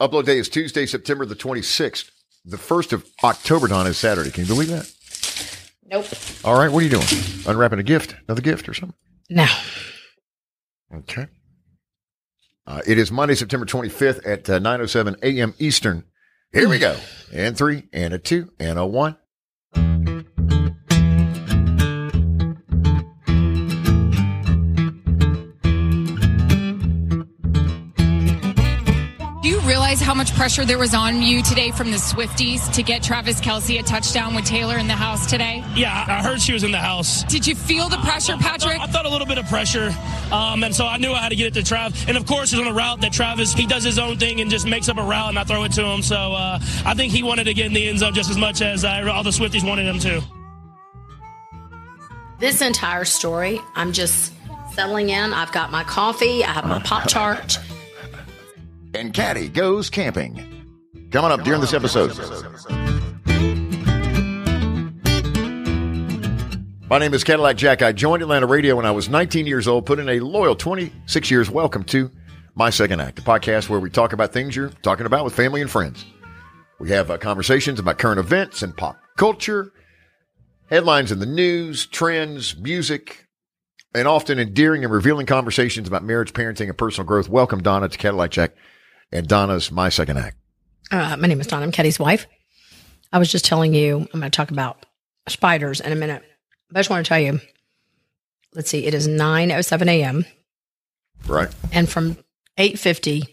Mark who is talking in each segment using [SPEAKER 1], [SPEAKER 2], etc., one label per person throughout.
[SPEAKER 1] Upload day is Tuesday, September the 26th. The 1st of October, Don, is Saturday. Can you believe that?
[SPEAKER 2] Nope.
[SPEAKER 1] All right. What are you doing? Unwrapping a gift? Another gift or something?
[SPEAKER 2] No.
[SPEAKER 1] Okay. Uh, it is Monday, September 25th at uh, 9.07 a.m. Eastern. Here we go. And three, and a two, and a one.
[SPEAKER 3] Much pressure there was on you today from the Swifties to get Travis Kelce a touchdown with Taylor in the house today?
[SPEAKER 4] Yeah, I heard she was in the house.
[SPEAKER 3] Did you feel the pressure, Patrick?
[SPEAKER 4] I thought a little bit of pressure, um, and so I knew I had to get it to Trav. And of course, it's on a route that Travis he does his own thing and just makes up a route, and I throw it to him. So uh, I think he wanted to get in the end zone just as much as uh, all the Swifties wanted him to.
[SPEAKER 2] This entire story, I'm just settling in. I've got my coffee. I have my Pop Tart.
[SPEAKER 1] And Caddy goes camping. Coming up during this episode. My name is Cadillac Jack. I joined Atlanta Radio when I was 19 years old, put in a loyal 26 years. Welcome to My Second Act, a podcast where we talk about things you're talking about with family and friends. We have uh, conversations about current events and pop culture, headlines in the news, trends, music, and often endearing and revealing conversations about marriage, parenting, and personal growth. Welcome, Donna, to Cadillac Jack and Donna's My Second Act.
[SPEAKER 2] Uh, my name is Donna. I'm Caddy's wife. I was just telling you, I'm going to talk about spiders in a minute. But I just want to tell you, let's see, it is 9.07 a.m.
[SPEAKER 1] Right.
[SPEAKER 2] And from 8.50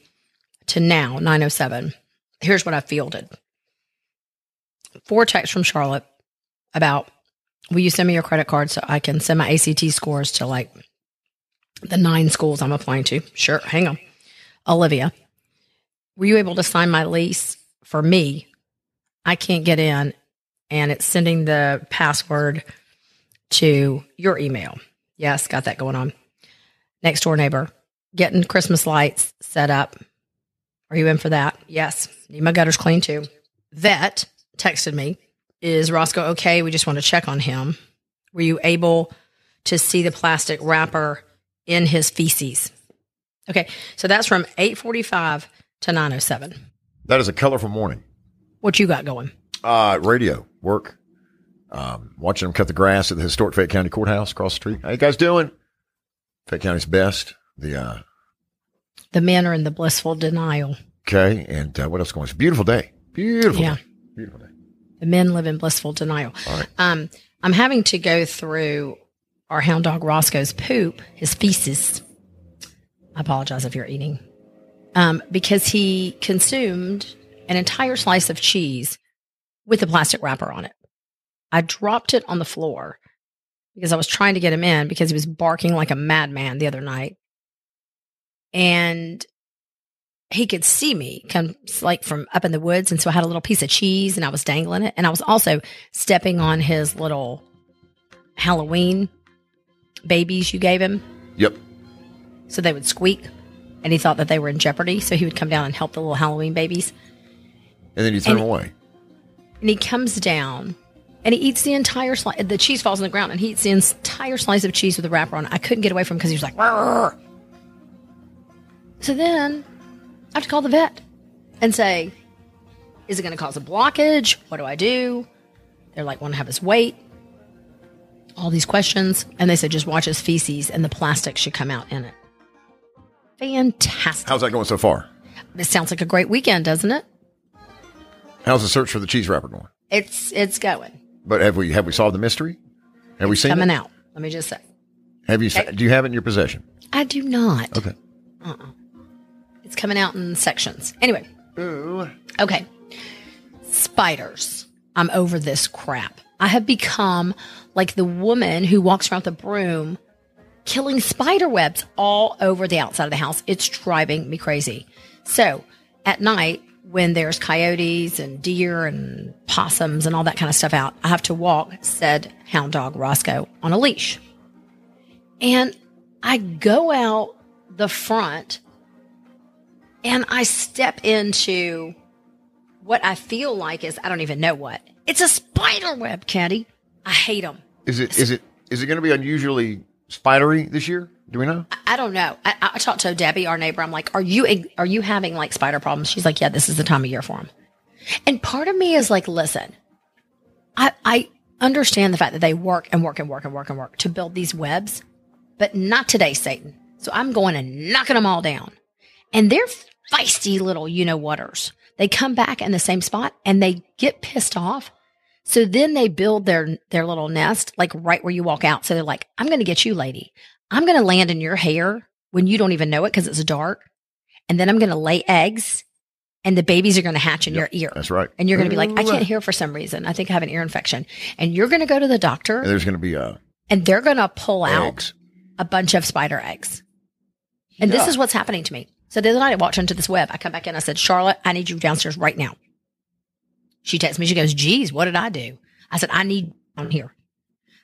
[SPEAKER 2] to now, 9.07, here's what I fielded. Four texts from Charlotte about, will you send me your credit card so I can send my ACT scores to like the nine schools I'm applying to? Sure, hang on. Olivia, were you able to sign my lease for me? I can't get in and it's sending the password to your email. Yes, got that going on. Next door neighbor, getting Christmas lights set up. Are you in for that? Yes. Need my gutters clean too. Vet texted me. Is Roscoe okay? We just want to check on him. Were you able to see the plastic wrapper in his feces? Okay, so that's from 845 to 907.
[SPEAKER 1] That is a colorful morning.
[SPEAKER 2] What you got going?
[SPEAKER 1] Uh, radio, work, um, watching them cut the grass at the historic Fayette County Courthouse across the street. How you guys doing? Fayette County's best. The, uh,
[SPEAKER 2] The men are in the blissful denial.
[SPEAKER 1] okay. And, uh, what else going on? It's a beautiful day. Beautiful
[SPEAKER 2] Yeah.
[SPEAKER 1] day. Beautiful day.
[SPEAKER 2] The men live in blissful denial.
[SPEAKER 1] All right.
[SPEAKER 2] Um, I'm having to go through our hound dog Roscoe's poop, his feces. I apologize if you're eating. Um, because he consumed an entire slice of cheese with a plastic wrapper on it. I dropped it on the floor because I was trying to get him in because he was barking like a madman the other night. And he could see me come like from up in the woods. And so I had a little piece of cheese and I was dangling it. And I was also stepping on his little Halloween babies you gave him
[SPEAKER 1] Yep.
[SPEAKER 2] so they would squeak. And he thought that they were in jeopardy. So he would come down and help the little Halloween babies.
[SPEAKER 1] And then you throw
[SPEAKER 2] And-
[SPEAKER 1] them away.
[SPEAKER 2] And he comes down and he eats the entire slice. The cheese falls on the ground and he eats the entire slice of cheese with a wrapper on. I couldn't get away from him because he was like, "Rrr." so then I have to call the vet and say, is it going to cause a blockage? What do I do? They're like, want to have his weight? All these questions. And they said, just watch his feces and the plastic should come out in it. Fantastic.
[SPEAKER 1] How's that going so far?
[SPEAKER 2] It sounds like a great weekend, doesn't it?
[SPEAKER 1] How's the search for the cheese wrapper going?
[SPEAKER 2] It's it's going.
[SPEAKER 1] But have we have we solved the mystery? Have we seen it?
[SPEAKER 2] Coming
[SPEAKER 1] it?
[SPEAKER 2] out. Let me just say.
[SPEAKER 1] Have you? se- Do you have it in your possession?
[SPEAKER 2] I do not.
[SPEAKER 1] Okay. Uh.
[SPEAKER 2] It's coming out in sections. Anyway. Ooh. Okay. Spiders. I'm over this crap. I have become like the woman who walks around a broom killing spider webs all over the outside of the house. It's driving me crazy. So at night, when there's coyotes and deer and possums and all that kind of stuff out, I have to walk said hound dog Roscoe on a leash. And I go out the front and I step into what I feel like is I don't even know what. It's a spider web, Caddy. I hate them.
[SPEAKER 1] Is it is it is it going to be unusually spidery this year? Do we know?
[SPEAKER 2] I don't know. I, I talked to Debbie, our neighbor. I'm like, are you are you having like spider problems? She's like, yeah, this is the time of year for them. And part of me is like, listen, I I understand the fact that they work and work and work and work and work to build these webs, but not today, Satan. So I'm going and knocking them all down. And they're feisty little you know whaters. They come back in the same spot and they get pissed off. So then they build their their little nest like right where you walk out. So they're like, I'm going to get you, lady. I'm going to land in your hair when you don't even know it because it's dark. And then I'm going to lay eggs and the babies are going to hatch in your ear.
[SPEAKER 1] That's right.
[SPEAKER 2] And you're going to be like, I can't hear for some reason. I think I have an ear infection. And you're going to go to the doctor
[SPEAKER 1] And there's going to be a
[SPEAKER 2] and they're going to pull out
[SPEAKER 1] eggs.
[SPEAKER 2] a bunch of spider eggs. And this is what's happening to me. So the other night I walked into this web. I come back in. I said, Charlotte, I need you downstairs right now. She texts me. She goes, geez, what did I do? I said, I need, I'm here.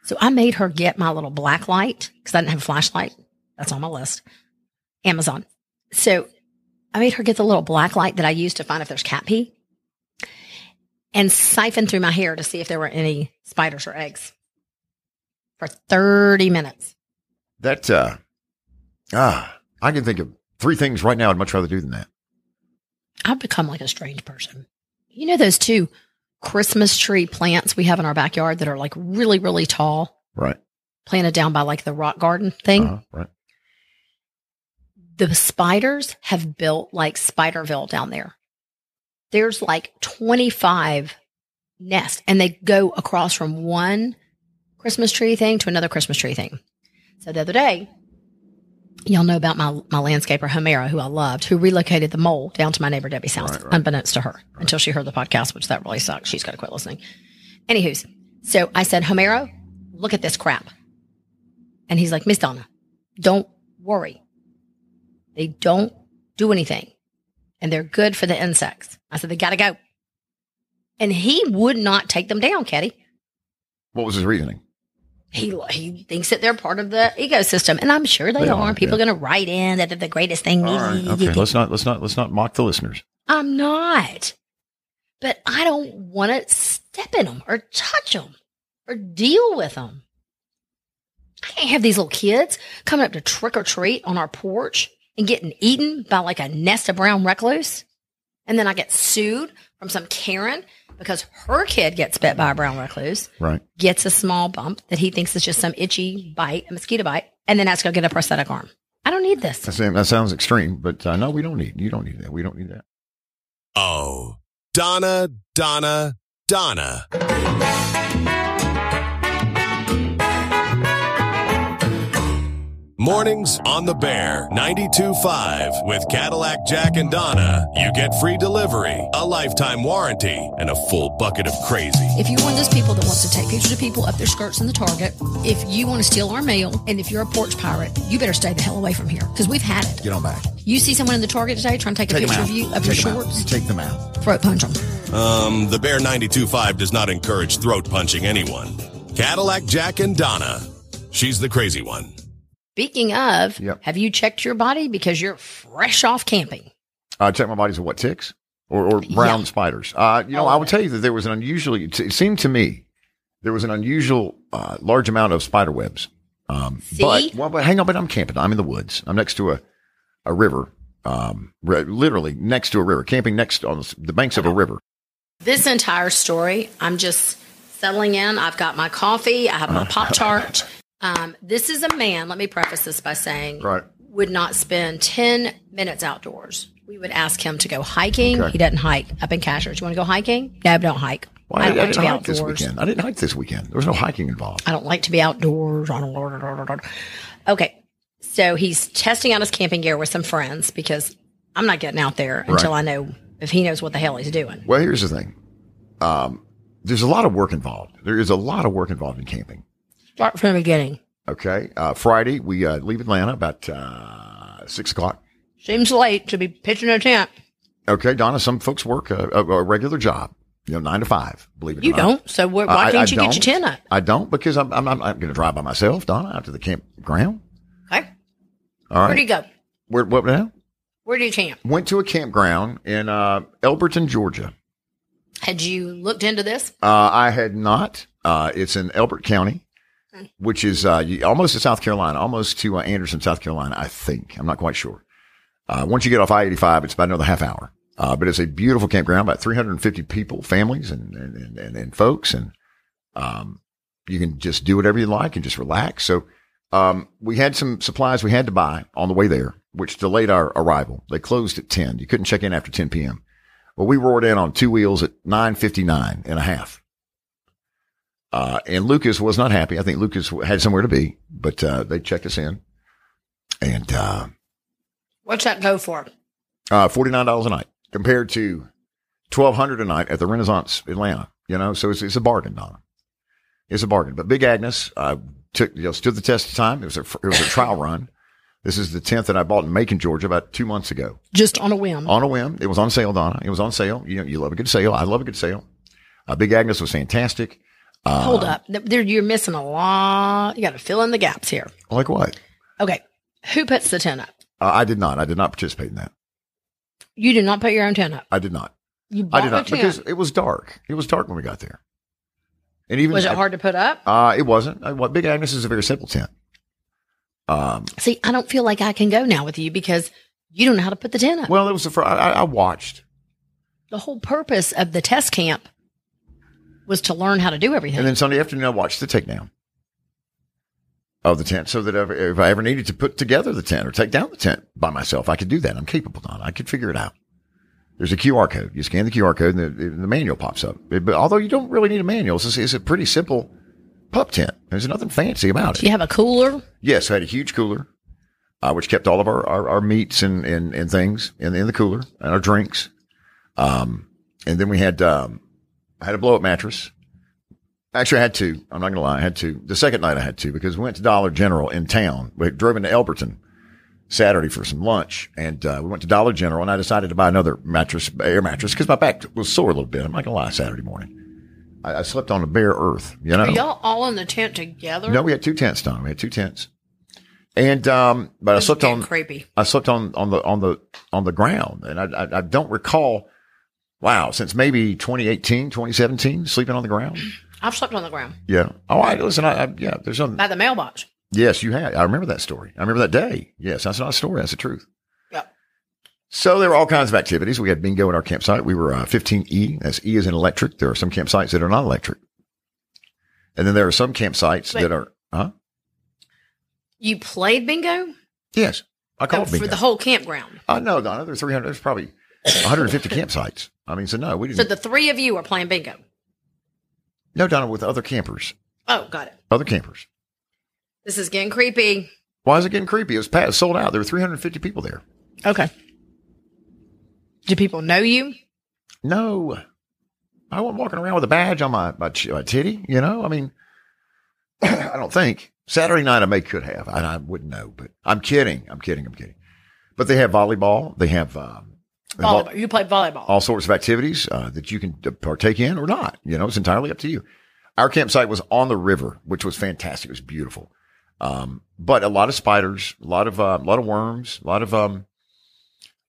[SPEAKER 2] So I made her get my little black light because I didn't have a flashlight. That's on my list. Amazon. So I made her get the little black light that I use to find if there's cat pee and siphon through my hair to see if there were any spiders or eggs for 30 minutes.
[SPEAKER 1] That uh, ah, I can think of three things right now I'd much rather do than that.
[SPEAKER 2] I've become like a strange person. You know those two Christmas tree plants we have in our backyard that are like really, really tall,
[SPEAKER 1] Right.
[SPEAKER 2] planted down by like the rock garden thing?
[SPEAKER 1] Uh-huh, right.
[SPEAKER 2] The spiders have built like Spiderville down there. There's like 25 nests and they go across from one Christmas tree thing to another Christmas tree thing. So the other day, y'all know about my, my landscaper, Homero, who I loved, who relocated the mole down to my neighbor Debbie's house,
[SPEAKER 1] Right, right.
[SPEAKER 2] unbeknownst to her, until she heard the podcast, which that really sucks. She's got to quit listening. Anywho's, so I said, Homero, look at this crap. And he's like, Miss Donna, don't worry. They don't do anything. And they're good for the insects. I said, they got to go. And he would not take them down, Caddy.
[SPEAKER 1] What was his reasoning?
[SPEAKER 2] He, he thinks that they're part of the ecosystem. And I'm sure they,
[SPEAKER 1] They
[SPEAKER 2] are.
[SPEAKER 1] are,
[SPEAKER 2] People
[SPEAKER 1] yeah.
[SPEAKER 2] are going to write in that they're the greatest thing.
[SPEAKER 1] All right. Okay. Let's not let's not let's not mock the listeners.
[SPEAKER 2] I'm not. But I don't want to step in them or touch them or deal with them. I can't have these little kids coming up to trick or treat on our porch and getting eaten by like a nest of brown recluse. And then I get sued from some Karen because her kid gets bit by a brown recluse,
[SPEAKER 1] Right.
[SPEAKER 2] gets a small bump that he thinks is just some itchy bite, a mosquito bite, and then has to go get a prosthetic arm. I don't need this.
[SPEAKER 1] That sounds extreme, but uh, no, we don't need. You don't need that. We don't need that.
[SPEAKER 5] Oh, Donna, Donna, Donna. Mornings on the Bear 92.5 with Cadillac Jack and Donna. You get free delivery, a lifetime warranty, and a full bucket of crazy.
[SPEAKER 2] If you're one of those people that wants to take pictures of people up their skirts in the Target, if you want to steal our mail, and if you're a porch pirate, you better stay the hell away from here because we've had it.
[SPEAKER 1] Get on back.
[SPEAKER 2] You see someone in the Target today trying to take a
[SPEAKER 1] Take them
[SPEAKER 2] picture
[SPEAKER 1] out.
[SPEAKER 2] of you up your
[SPEAKER 1] Take them out.
[SPEAKER 2] shorts,
[SPEAKER 1] You take them out.
[SPEAKER 2] throat punch them.
[SPEAKER 5] Um, the Bear 92.5 does not encourage throat punching anyone. Cadillac Jack and Donna. She's the crazy one.
[SPEAKER 2] Speaking of,
[SPEAKER 1] Yep.
[SPEAKER 2] have you checked your body because you're fresh off camping?
[SPEAKER 1] Uh, check my bodies of what ticks or, or brown
[SPEAKER 2] Yeah.
[SPEAKER 1] spiders. Uh, you know,
[SPEAKER 2] All
[SPEAKER 1] I would tell you that there was an unusually. It it seemed to me there was an unusual uh, large amount of spider webs. Um,
[SPEAKER 2] See?
[SPEAKER 1] but well, but hang on, but I'm camping. I'm in the woods. I'm next to a a river. Um, re- literally next to a river, camping next on the banks of a river.
[SPEAKER 2] This entire story, I'm just settling in. I've got my coffee. I have my Pop Tart. Um, this is a man, let me preface this by saying,
[SPEAKER 1] Right.
[SPEAKER 2] would not spend 10 minutes outdoors. We would ask him to go hiking.
[SPEAKER 1] Okay.
[SPEAKER 2] He doesn't hike up in Cashiers. You want to go hiking? No, don't hike.
[SPEAKER 1] Well,
[SPEAKER 2] I
[SPEAKER 1] I,
[SPEAKER 2] don't
[SPEAKER 1] I didn't hike this weekend. I didn't hike this weekend. There was no hiking involved.
[SPEAKER 2] I don't like to be outdoors. Okay. So he's testing out his camping gear with some friends because I'm not getting out there until I know if he knows what the hell he's doing.
[SPEAKER 1] Well, here's the thing. Um, there's a lot of work involved. There is a lot of work involved in camping.
[SPEAKER 2] Start from the beginning.
[SPEAKER 1] Okay. Uh, Friday, we uh, leave Atlanta about uh, six o'clock.
[SPEAKER 2] Seems late to be pitching a tent.
[SPEAKER 1] Okay, Donna, some folks work a, a, a regular job, you know, nine to five, believe it
[SPEAKER 2] You
[SPEAKER 1] or not.
[SPEAKER 2] You don't. So why
[SPEAKER 1] I- I
[SPEAKER 2] can't you get your tent up?
[SPEAKER 1] I don't because I'm, I'm, I'm not going to drive by myself, Donna, out to the campground.
[SPEAKER 2] Okay.
[SPEAKER 1] All right.
[SPEAKER 2] Where do you go?
[SPEAKER 1] Where, what now?
[SPEAKER 2] Where do you camp?
[SPEAKER 1] Went to a campground in uh, Elberton, Georgia.
[SPEAKER 2] Had you looked into this?
[SPEAKER 1] Uh, I had not. Uh, it's in Elbert County. Which is uh, almost to South Carolina, almost to uh, Anderson, South Carolina. I think I'm not quite sure. Uh, once you get off I-85, it's about another half hour. Uh, but it's a beautiful campground, about 350 people, families and, and, and, and folks. And, um, you can just do whatever you like and just relax. So, um, we had some supplies we had to buy on the way there, which delayed our arrival. They closed at 10. You couldn't check in after 10 p.m. Well, we roared in on two wheels at 959 and a half. Uh, and Lucas was not happy. I think Lucas had somewhere to be, but, uh, they checked us in and, uh,
[SPEAKER 2] What's that go for?
[SPEAKER 1] uh, $49 a night compared to 1200 a night at the Renaissance Atlanta, you know, so it's, it's a bargain, Donna. It's a bargain, but Big Agnes, uh, took, you know, stood the test of time. It was a, it was a trial run. This is the 10th that I bought in Macon, Georgia about two months ago
[SPEAKER 2] Just on a whim.
[SPEAKER 1] on a whim. It was on sale, Donna. It was on sale. You know, you love a good sale. I love a good sale. Uh, Big Agnes was fantastic. Uh,
[SPEAKER 2] Hold up. There, you're missing a lot. You got to fill in the gaps here.
[SPEAKER 1] Like what?
[SPEAKER 2] Okay. Who puts the tent up?
[SPEAKER 1] Uh, I did not. I did not participate in that.
[SPEAKER 2] You did not put your own tent up.
[SPEAKER 1] I did not.
[SPEAKER 2] You bought
[SPEAKER 1] I did not
[SPEAKER 2] tent.
[SPEAKER 1] because it was dark. It was dark when we got there. And even
[SPEAKER 2] Was it hard to put up?
[SPEAKER 1] Uh, it wasn't. Uh, What Big Agnes is a very simple tent. Um,
[SPEAKER 2] See, I don't feel like I can go now with you because you don't know how to put the tent up.
[SPEAKER 1] well, it was the first, I, I watched.
[SPEAKER 2] the whole purpose of the test camp was to learn how to do everything.
[SPEAKER 1] And then Sunday afternoon, I watched the takedown of the tent so that if, I ever needed to put together the tent or take down the tent by myself, I could do that. I'm capable, Don. I could figure it out. There's a QR code. You scan the QR code and the, the manual pops up. It- but although you don't really need a manual, it's, it's a pretty simple pup tent. There's nothing fancy about it.
[SPEAKER 2] do you have a cooler?
[SPEAKER 1] Yes, I had a huge cooler, uh, which kept all of our, our, our meats and, and, and things in, in the cooler and our drinks. Um, and then we had, um, I had a blow up mattress. Actually, I had two. I'm not going to lie. I had two. The second night I had two because we went to Dollar General in town. We drove into Elberton Saturday for some lunch and, uh, we went to Dollar General and I decided to buy another mattress, air mattress because my back was sore a little bit. I'm not going to lie Saturday morning. I, I slept on the bare earth, you know?
[SPEAKER 2] Are y'all all in the tent together?
[SPEAKER 1] No, we had two tents, Don. We had two tents. And, um, but I
[SPEAKER 2] This is
[SPEAKER 1] slept on,
[SPEAKER 2] creepy.
[SPEAKER 1] I slept on, on the, on the, on the ground. And I, I, I don't recall, wow, since maybe 2018, 2017, sleeping on the ground.
[SPEAKER 2] I've slept on the ground
[SPEAKER 1] Yeah. Oh, I, listen, I, I yeah, there's something.
[SPEAKER 2] by the mailbox.
[SPEAKER 1] Yes, you had. I remember that story. I remember that day. Yes, that's not a story. That's the truth.
[SPEAKER 2] Yep.
[SPEAKER 1] So there were all kinds of activities. We had bingo at our campsite. We were uh, 15E. That's E is in electric. There are some campsites that are not electric. And then there are some campsites
[SPEAKER 2] Wait.
[SPEAKER 1] that are, huh?
[SPEAKER 2] You played bingo
[SPEAKER 1] Yes. I
[SPEAKER 2] called
[SPEAKER 1] call it
[SPEAKER 2] for the whole campground.
[SPEAKER 1] Uh, no, Donna, there's 300, there's probably 150 campsites. I mean, so no, we
[SPEAKER 2] So
[SPEAKER 1] didn't.
[SPEAKER 2] the three of you are playing bingo.
[SPEAKER 1] no, Donna, with other campers,
[SPEAKER 2] Oh, got it.
[SPEAKER 1] other campers.
[SPEAKER 2] This is getting creepy.
[SPEAKER 1] Why is it getting creepy? It was past, sold out. There were 350 people there.
[SPEAKER 2] Okay. Do people know you?
[SPEAKER 1] No, I wasn't walking around with a badge on my, my, my titty, you know? I mean, I don't think. Saturday night I may could have. I, I wouldn't know, but I'm kidding. I'm kidding. I'm kidding. But they have volleyball. They have, um, they have all-
[SPEAKER 2] Volleyball. You play volleyball.
[SPEAKER 1] all sorts of activities uh, that you can partake in or not. You know, it's entirely up to you. Our campsite was on the river, which was fantastic. It was beautiful. Um, but a lot of spiders, a lot of, uh, a lot of worms, a lot of, um,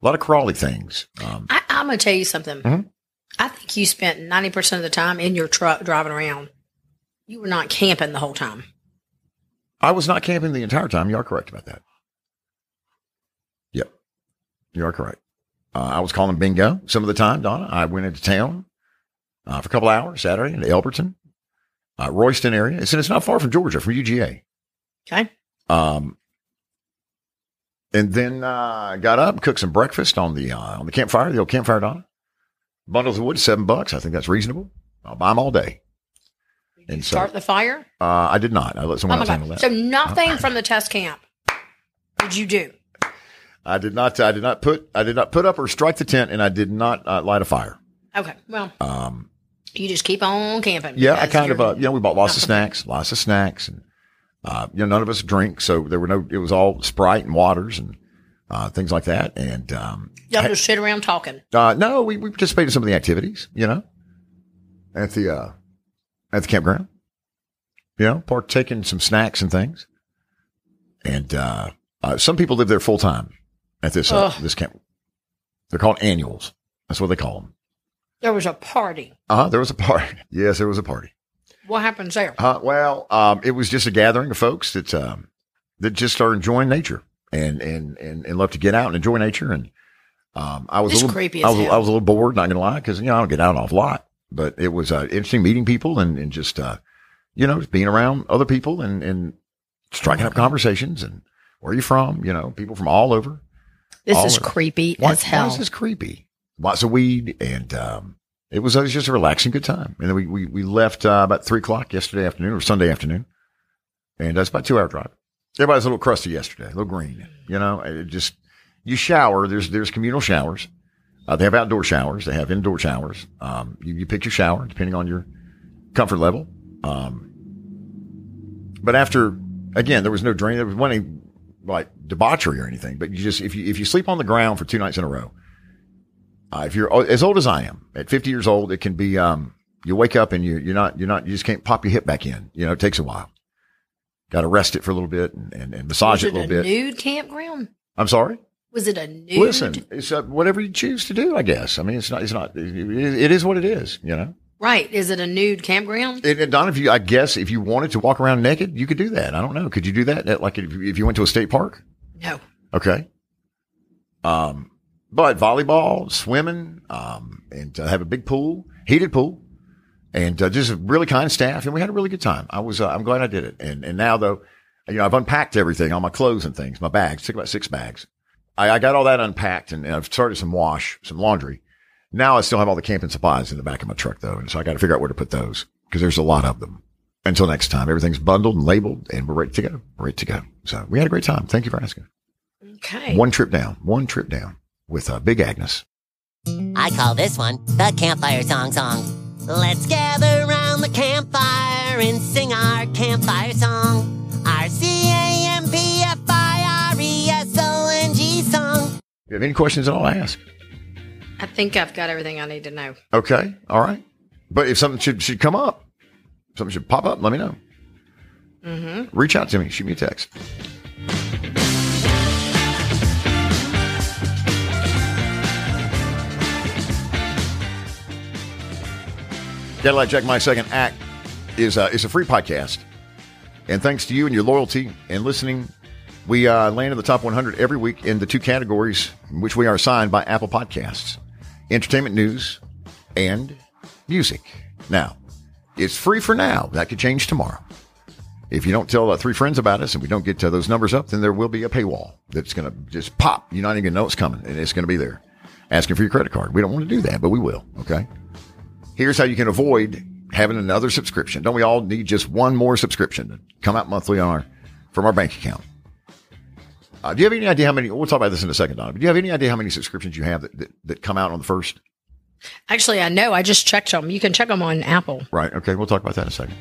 [SPEAKER 1] a lot of crawly things. Um,
[SPEAKER 2] I, I'm going to tell you something.
[SPEAKER 1] Mhm.
[SPEAKER 2] I think you spent 90% of the time in your truck driving around. You were not camping the whole time.
[SPEAKER 1] I was not camping the entire time. You are correct about that. Yep. You are correct. Uh, I was calling bingo some of the time, Donna. I went into town uh, for a couple hours Saturday in Elberton, uh, Royston area. It's, and it's not far from Georgia, from UGA.
[SPEAKER 2] Okay.
[SPEAKER 1] Um, and then uh, got up, cooked some breakfast on the uh, on the campfire, the old campfire, Donna. Bundles of wood, seven bucks. I think that's reasonable. I'll buy them all day. And so
[SPEAKER 2] Start the fire.
[SPEAKER 1] uh, I did not. I let
[SPEAKER 2] Oh
[SPEAKER 1] someone
[SPEAKER 2] my
[SPEAKER 1] else handle that.
[SPEAKER 2] So nothing from the test camp did you do?
[SPEAKER 1] I did not. I did not put. I did not put up or strike the tent, and I did not uh, light a fire.
[SPEAKER 2] Okay. Well,
[SPEAKER 1] Um,
[SPEAKER 2] you just keep on camping.
[SPEAKER 1] yeah, I kind of. Uh, you know, we bought lots of snacks, lots of snacks, and uh, you know, none of us drink, so there were no. It was all Sprite and waters and uh, things like that. And um,
[SPEAKER 2] Y'all just sit around talking.
[SPEAKER 1] uh, no, we, we participated in some of the activities. You know, at the uh, at the campground. You know, partaking some snacks and things. And uh, uh, some people live there full time at this uh, this camp. They're called annuals. That's what they call them.
[SPEAKER 2] There was a party.
[SPEAKER 1] Uh huh. There was a party. Yes, there was a party.
[SPEAKER 2] What happens there?
[SPEAKER 1] Uh, well, um, it was just a gathering of folks that um, that just are enjoying nature and and and, and love to get out and enjoy nature. And um, I was
[SPEAKER 2] It's
[SPEAKER 1] a little
[SPEAKER 2] creepy
[SPEAKER 1] I was. I was a little bored, not gonna lie, because you know I don't get out an awful lot. But it was uh, interesting meeting people and and just uh, you know being around other people and and striking up conversations and where are you from? You know, people from all over.
[SPEAKER 2] This
[SPEAKER 1] all
[SPEAKER 2] is creepy
[SPEAKER 1] Why,
[SPEAKER 2] as
[SPEAKER 1] why
[SPEAKER 2] hell.
[SPEAKER 1] is this is creepy? Lots of weed and um, it was, it was just a relaxing good time. And then we, we, we left uh, about three o'clock yesterday afternoon or Sunday afternoon. And that's about a two hour drive. Everybody's a little crusty yesterday, a little green, you know, it just, you shower. There's, there's communal showers. Uh, they have outdoor showers. They have indoor showers. Um, you, you pick your shower depending on your comfort level. Um, but after, again, there was no drain. There was one like debauchery or anything, but you just, if you, if you sleep on the ground for two nights in a row, uh, if you're as old as I am, at 50 years old, it can be, um, you wake up and you, you're not, you're not, you just can't pop your hip back in. You know, it takes a while. Got to rest it for a little bit and, and, and massage
[SPEAKER 2] was
[SPEAKER 1] it a little
[SPEAKER 2] a
[SPEAKER 1] bid.
[SPEAKER 2] nude campground?
[SPEAKER 1] I'm sorry.
[SPEAKER 2] Was it a nude?
[SPEAKER 1] Listen, it's uh, whatever you choose to do, I guess. I mean, it's not, it's not, it, it is what it is, you know?
[SPEAKER 2] Right. Is it a nude campground?
[SPEAKER 1] Don, if you, I guess if you wanted to walk around naked, you could do that. I don't know. Could you do that? At, Like if, you- if you went to a state park?
[SPEAKER 2] No.
[SPEAKER 1] Okay. Um, but volleyball, swimming, um, and uh, have a big pool, heated pool, and uh, just a really kind staff, and we had a really good time. I was, uh, I'm glad I did it. And and now though, you know, I've unpacked everything, all my clothes and things, my bags, took about six bags. I, I got all that unpacked, and, and I've started some wash, some laundry. Now I still have all the camping supplies in the back of my truck though, and so I got to figure out where to put those because there's a lot of them. Until next time, everything's bundled and labeled, and we're ready to go. We're ready to go. So we had a great time. Thank you for asking.
[SPEAKER 2] Okay.
[SPEAKER 1] One trip down, one trip down with uh, Big Agnes.
[SPEAKER 6] I call this one the campfire song song. Let's gather around the campfire and sing our campfire song. Our C A M P F I R E S O N G song.
[SPEAKER 1] If you have any questions at all, ask.
[SPEAKER 2] I think I've got everything I need to know.
[SPEAKER 1] Okay, all right. But if something should should come up, something should pop up, let me know. Mm-hmm. Reach out to me, shoot me a text. Cadillac Jack, my second act is uh, is a free podcast, and thanks to you and your loyalty and listening, we uh, land in the top 100 every week in the two categories in which we are assigned by Apple Podcasts: entertainment news and music. Now, it's free for now. That could change tomorrow. If you don't tell uh, three friends about us and we don't get uh, those numbers up, then there will be a paywall that's going to just pop. You're not even going to know it's coming, and it's going to be there, asking for your credit card. We don't want to do that, but we will. Okay. Here's how you can avoid having another subscription. Don't we all need just one more subscription to come out monthly on our from our bank account? Uh, do you have any idea how many? We'll talk about this in a second, Donna. But do you have any idea how many subscriptions you have that, that, that come out on the first?
[SPEAKER 2] Actually, I know. I just checked them. You can check them on Apple.
[SPEAKER 1] Right. Okay. We'll talk about that in a second.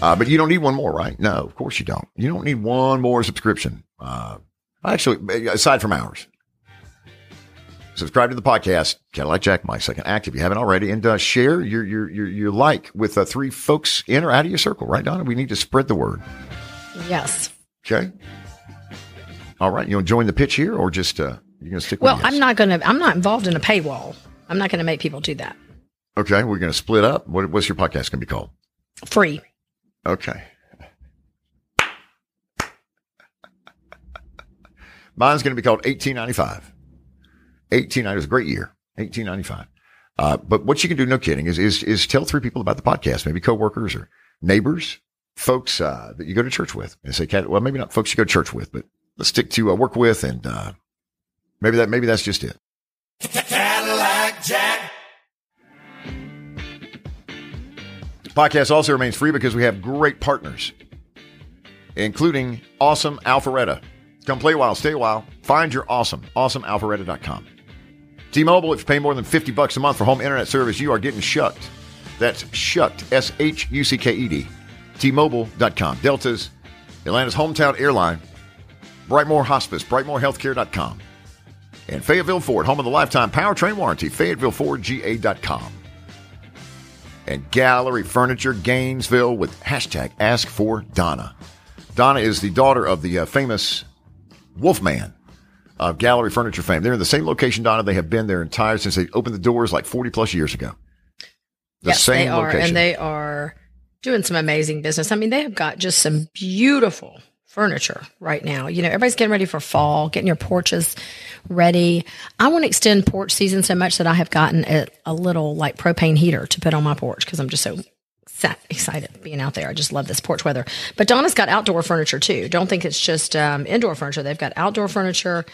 [SPEAKER 1] Uh, but you don't need one more, right? No, of course you don't. You don't need one more subscription. Uh, actually, aside from ours, subscribe to the podcast, Cadillac Jack, my second act, if you haven't already, and uh, share your your your your like with uh, three folks in or out of your circle, right, Donna? We need to spread the word.
[SPEAKER 2] Yes.
[SPEAKER 1] Okay. All right. You want to join the pitch here, or just uh, you're going to stick
[SPEAKER 2] Well? I'm not gonna. I'm not involved in a paywall. I'm not gonna make people do that.
[SPEAKER 1] Okay, we're going to split up. What, what's your podcast going to be called?
[SPEAKER 2] Free.
[SPEAKER 1] Okay. Mine's going to be called 1895. 1890 is a great year. 1895. Uh, but what you can do, no kidding, is, is, is tell three people about the podcast, maybe coworkers or neighbors, folks, uh, that you go to church with and say, well, maybe not folks you go to church with, but stick to, uh, work with and, uh, maybe that, maybe that's just it.
[SPEAKER 5] Cadillac Jack.
[SPEAKER 1] Podcast also remains free because we have great partners, including awesome Alpharetta. Come play a while, stay a while. Find your awesome, awesomealpharetta.com. T-Mobile, if you pay more than 50 bucks a month for home internet service, you are getting shucked. That's shucked, S-H-U-C-K-E-D. T-Mobile.com. Delta's, Atlanta's hometown airline, Brightmore Hospice, brightmorehealthcare.com. And Fayetteville Ford, home of the lifetime powertrain warranty, FayettevilleFordGA.com and Gallery Furniture Gainesville with hashtag Ask for Donna. Donna is the daughter of the uh, famous Wolfman of Gallery Furniture fame. They're in the same location, Donna. They have been their entire since they opened the doors like 40 plus years ago. The
[SPEAKER 2] yes,
[SPEAKER 1] same
[SPEAKER 2] they are,
[SPEAKER 1] location.
[SPEAKER 2] and they are doing some amazing business. I mean, they have got just some beautiful furniture right now. You know, everybody's getting ready for fall, getting your porches ready. I want to extend porch season so much that I have gotten a, a little like propane heater to put on my porch because I'm just so excited being out there. I just love this porch weather. But Donna's got outdoor furniture too. Don't think it's just um, indoor furniture. They've got outdoor furniture.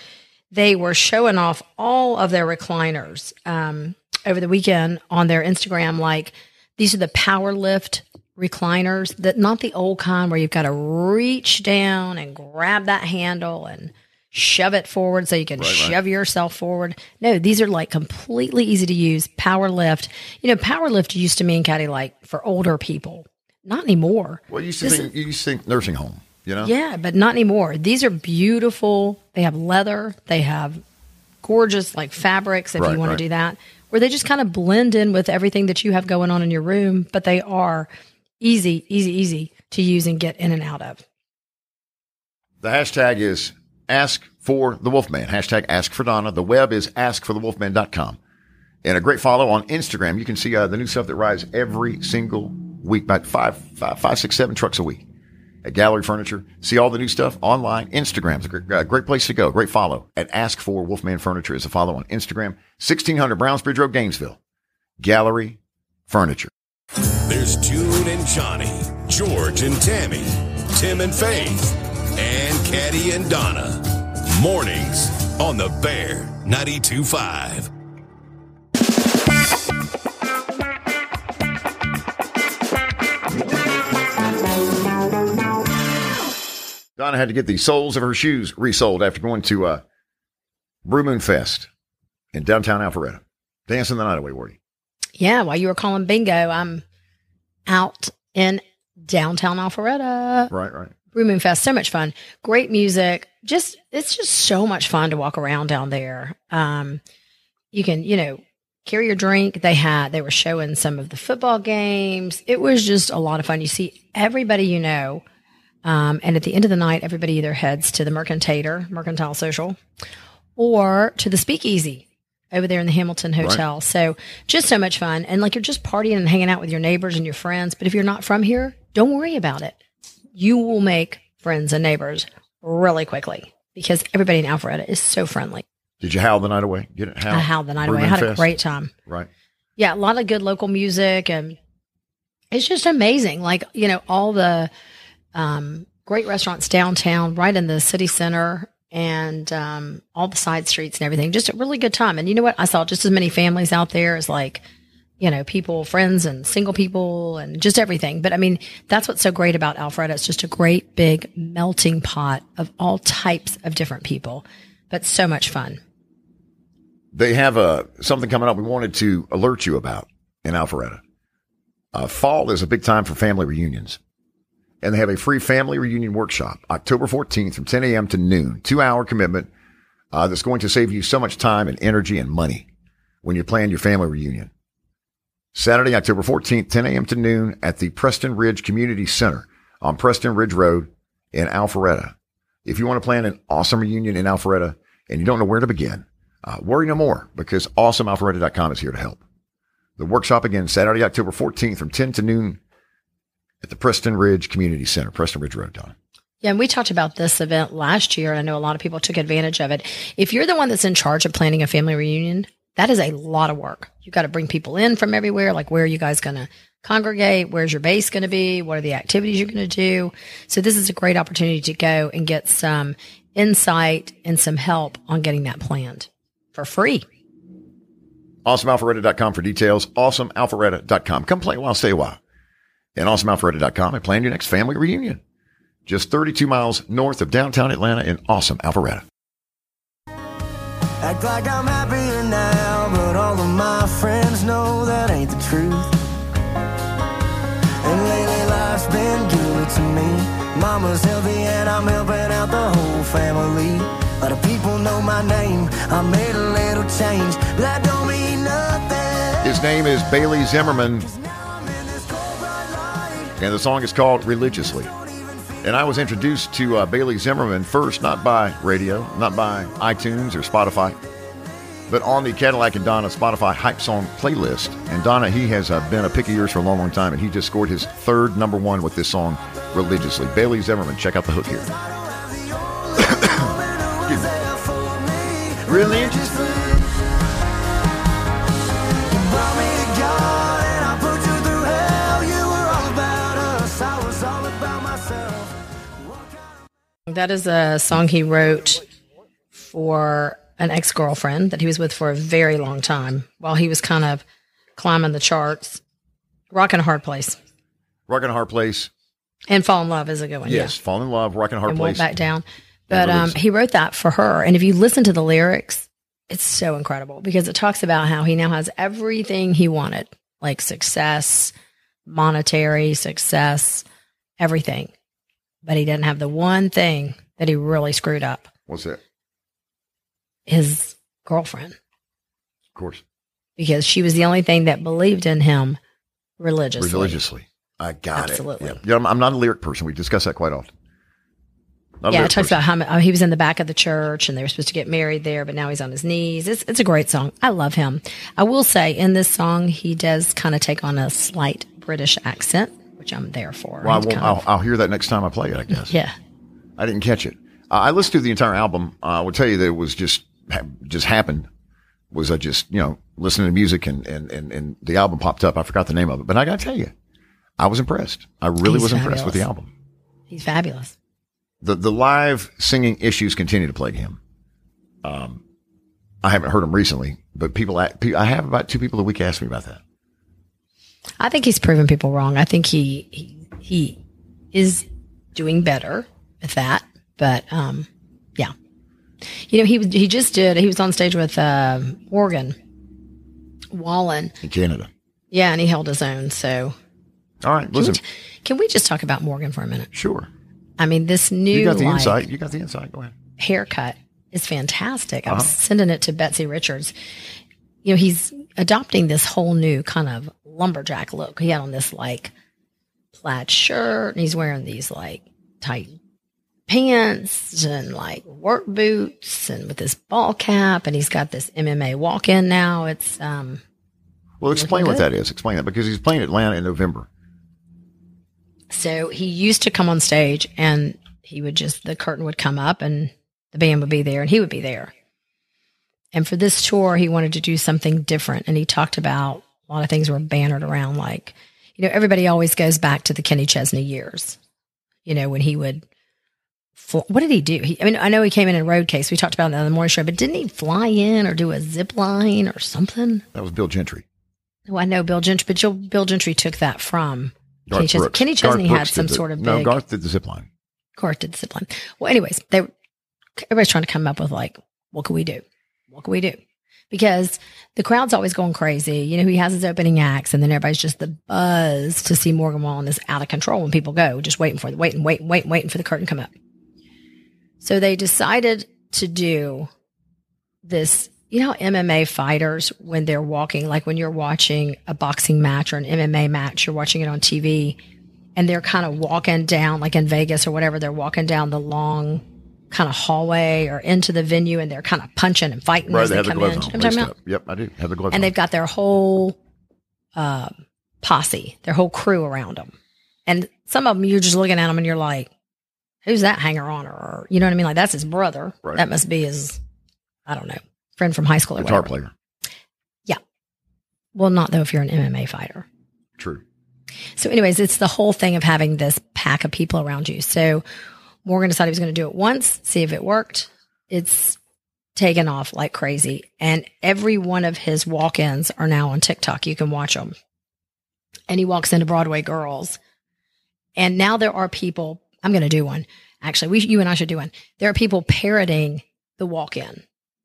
[SPEAKER 2] They were showing off all of their recliners um, over the weekend on their Instagram. Like these are the power lift recliners that not the old kind where you've got to reach down and grab that handle and shove it forward so you can
[SPEAKER 1] Right,
[SPEAKER 2] shove yourself forward. No, these are like completely easy to use. Power lift. You know, power lift used to mean caddy like for older people. Not anymore.
[SPEAKER 1] Well, you used to
[SPEAKER 2] This
[SPEAKER 1] think you used to think nursing home. You know.
[SPEAKER 2] Yeah, but not anymore. These are beautiful. They have leather. They have gorgeous like fabrics if
[SPEAKER 1] Right,
[SPEAKER 2] you want
[SPEAKER 1] right.
[SPEAKER 2] to do that. Where they just kind of blend in with everything that you have going on in your room, but they are easy, easy, easy to use and get in and out of.
[SPEAKER 1] The hashtag is ask for the Wolfman. Hashtag ask for Donna. The web is askforthewolfman.com. And a great follow on Instagram. You can see uh, the new stuff that rides every single week, about five, five, five, six, seven trucks a week at Gallery Furniture. See all the new stuff online. Instagram's a great, uh, great place to go. Great follow at Ask for Wolfman Furniture is a follow on Instagram. 1600 Brownsbridge Road, Gainesville. Gallery Furniture.
[SPEAKER 5] There's June and Johnny, George and Tammy, Tim and Faith, and Caddy and Donna. Mornings on the Bear 92.5.
[SPEAKER 1] Donna had to get the soles of her shoes resold after going to uh, Brew Moon Fest in downtown Alpharetta. Dancing the night away, were you?
[SPEAKER 2] Yeah, while you were calling bingo, I'm out in downtown Alpharetta.
[SPEAKER 1] Right, right.
[SPEAKER 2] Brew Moon Fest, so much fun. Great music. Just it's just so much fun to walk around down there. Um, you can, you know, carry your drink. They had they were showing some of the football games. It was just a lot of fun. You see everybody you know. Um, and at the end of the night, everybody either heads to the Mercantator, Mercantile Social, or to the Speakeasy over there in the Hamilton Hotel. So just so much fun. And like you're just partying and hanging out with your neighbors and your friends. But if you're not from here, don't worry about it. You will make friends and neighbors really quickly because everybody in Alpharetta is so friendly.
[SPEAKER 1] Did you howl the night away? Get it? Howl.
[SPEAKER 2] I howled the night away. I had a great time.
[SPEAKER 1] Right.
[SPEAKER 2] Yeah, a lot of good local music and it's just amazing. Like, you know, all the um, great restaurants downtown, right in the city center and um, all the side streets and everything. Just a really good time. And you know what? I saw just as many families out there as like, you know, people, friends and single people and just everything. But I mean, that's what's so great about Alpharetta. It's just a great big melting pot of all types of different people, but so much fun.
[SPEAKER 1] They have uh, something coming up we wanted to alert you about in Alpharetta. Uh, fall is a big time for family reunions. And they have a free family reunion workshop October 14th from 10 a.m. to noon, two hour commitment uh, that's going to save you so much time and energy and money when you plan your family reunion. Saturday, October 14th, 10 a.m. to noon at the Preston Ridge Community Center on Preston Ridge Road in Alpharetta. If you want to plan an awesome reunion in Alpharetta and you don't know where to begin, uh, worry no more because awesomealpharetta.com is here to help. The workshop again, Saturday, October 14th from 10 to noon at the Preston Ridge Community Center, Preston Ridge Road, Donna.
[SPEAKER 2] Yeah, and we talked about this event last year, and I know a lot of people took advantage of it. If you're the one that's in charge of planning a family reunion, that is a lot of work. You got to bring people in from everywhere. Like, where are you guys going to congregate? Where's your base going to be? What are the activities you're going to do? So, this is a great opportunity to go and get some insight and some help on getting that planned for free.
[SPEAKER 1] AwesomeAlpharetta.com for details. AwesomeAlpharetta.com. Come play a while, stay a while. And AwesomeAlpharetta.com and plan your next family reunion. Just 32 miles north of downtown Atlanta in awesome Alpharetta.
[SPEAKER 7] Act like I'm happier now, but all of my friends know that ain't the truth. And lately life's been good to me. Mama's healthy and I'm helping out the whole family. A lot of people know my name. I made a little change, that don't mean nothing.
[SPEAKER 1] His name is Bailey Zimmerman, and the song is called Religiously. And I was introduced to uh, Bailey Zimmerman first, not by radio, not by iTunes or Spotify, but on the Cadillac and Donna Spotify hype song playlist. And Donna, he has uh, been a pick of yours for a long, long time, and he just scored his third number one with this song religiously. Bailey Zimmerman, check out the hook here. Religiously.
[SPEAKER 2] That is a song he wrote for an ex girlfriend that he was with for a very long time while he was kind of climbing the charts. Rockin' a hard place.
[SPEAKER 1] Rockin' a Hard Place.
[SPEAKER 2] And fall in love is a good one.
[SPEAKER 1] Yes, Fall in Love, Rockin' a Hard
[SPEAKER 2] And
[SPEAKER 1] Place.
[SPEAKER 2] back down. But um, he wrote that for her. And if you listen to the lyrics, it's so incredible because it talks about how he now has everything he wanted, like success, monetary success, everything. But he didn't have the one thing that he really screwed up
[SPEAKER 1] What's that?
[SPEAKER 2] his girlfriend.
[SPEAKER 1] Of course.
[SPEAKER 2] because she was the only thing that believed in him religiously.
[SPEAKER 1] Religiously. I got
[SPEAKER 2] Absolutely.
[SPEAKER 1] it. Yeah. Yeah, I'm, I'm not a lyric person. We discuss that quite often. Not
[SPEAKER 2] Yeah, it talks
[SPEAKER 1] person.
[SPEAKER 2] about how uh, he was in the back of the church and they were supposed to get married there, but now he's on his knees. It's, it's a great song. I love him. I will say in this song, he does kind of take on a slight British accent, I'm there for.
[SPEAKER 1] Well, I won't, I'll, I'll hear that next time I play it, I guess.
[SPEAKER 2] yeah.
[SPEAKER 1] I didn't catch it. Uh, I listened to the entire album. Uh, I will tell you that it was just just happened. Was I just you know listening to music and and and, and the album popped up. I forgot the name of it, but I got to tell you, I was impressed. I really
[SPEAKER 2] He's
[SPEAKER 1] was impressed with the album.
[SPEAKER 2] He's fabulous.
[SPEAKER 1] The the live singing issues continue to plague him. Um, I haven't heard him recently, but people I have about two people a week ask me about that.
[SPEAKER 2] I think he's proven people wrong. I think he, he, he is doing better with that. But, um, yeah. You know, he, was- he just did, he was on stage with, uh, Morgan Wallen.
[SPEAKER 1] in Canada.
[SPEAKER 2] Yeah. And he held his own. So
[SPEAKER 1] All right,
[SPEAKER 2] can we,
[SPEAKER 1] listen,
[SPEAKER 2] can we just talk about Morgan for a minute?
[SPEAKER 1] sure.
[SPEAKER 2] I mean, this new
[SPEAKER 1] You got the
[SPEAKER 2] like,
[SPEAKER 1] insight. You got the insight. Go ahead.
[SPEAKER 2] haircut is fantastic. I was
[SPEAKER 1] Uh-huh.
[SPEAKER 2] sending it to Betsy Richards. You know, he's adopting this whole new kind of lumberjack look. He had on this like plaid shirt and he's wearing these like tight pants and like work boots and with this ball cap and he's got this MMA walk in now. It's um
[SPEAKER 1] Well, explain what that is. Explain that because he's playing Atlanta in November.
[SPEAKER 2] So he used to come on stage and he would just, the curtain would come up and the band would be there and he would be there. And for this tour, he wanted to do something different. And he talked about a lot of things were bannered around, like, you know, everybody always goes back to the Kenny Chesney years, you know, when he would, fl- what did he do? He, I mean, I know he came in in road case. We talked about that on the morning show, but didn't he fly in or do a zip line or something?
[SPEAKER 1] That was Bill Gentry.
[SPEAKER 2] Well, I know Bill Gentry, but Jill, Bill Gentry took that from Kenny Chesney.
[SPEAKER 1] Brooks.
[SPEAKER 2] Kenny
[SPEAKER 1] Garth
[SPEAKER 2] Chesney had some
[SPEAKER 1] the-
[SPEAKER 2] sort of
[SPEAKER 1] no.
[SPEAKER 2] big.
[SPEAKER 1] Garth did the zip line.
[SPEAKER 2] Court did the zip line. Well, anyways, they everybody's trying to come up with like, what can we do? What can we do? Because the crowd's always going crazy. You know, he has his opening acts, and then everybody's just the buzz to see Morgan Wallen is out of control when people go, just waiting for the waiting, waiting, waiting, waiting for the curtain to come up. So they decided to do this. You know, MMA fighters when they're walking, like when you're watching a boxing match or an MMA match, you're watching it on TV, and they're kind of walking down, like in Vegas or whatever, they're walking down the long kind of hallway or into the venue and they're kind of punching and fighting
[SPEAKER 1] Right,
[SPEAKER 2] as
[SPEAKER 1] they
[SPEAKER 2] they
[SPEAKER 1] have the
[SPEAKER 2] come in.
[SPEAKER 1] gloves
[SPEAKER 2] You know what I'm talking about?
[SPEAKER 1] Yep, I do have the gloves
[SPEAKER 2] And
[SPEAKER 1] on.
[SPEAKER 2] they've got their whole uh, posse, their whole crew around them. And some of them, you're just looking at them and you're like, who's that hanger on? Or, you know what I mean? Like, that's his brother.
[SPEAKER 1] Right.
[SPEAKER 2] That must be his, I don't know, friend from high school or
[SPEAKER 1] Guitar
[SPEAKER 2] whatever.
[SPEAKER 1] player. Yeah.
[SPEAKER 2] Well, not though if you're an MMA fighter.
[SPEAKER 1] True.
[SPEAKER 2] So, anyways, it's the whole thing of having this pack of people around you. So, Morgan decided he was going to do it once, see if it worked. It's taken off like crazy. And every one of his walk ins are now on TikTok. You can watch them. And he walks into Broadway Girls. And now there are people, I'm going to do one. Actually, we, you and I should do one. There are people parroting the walk in.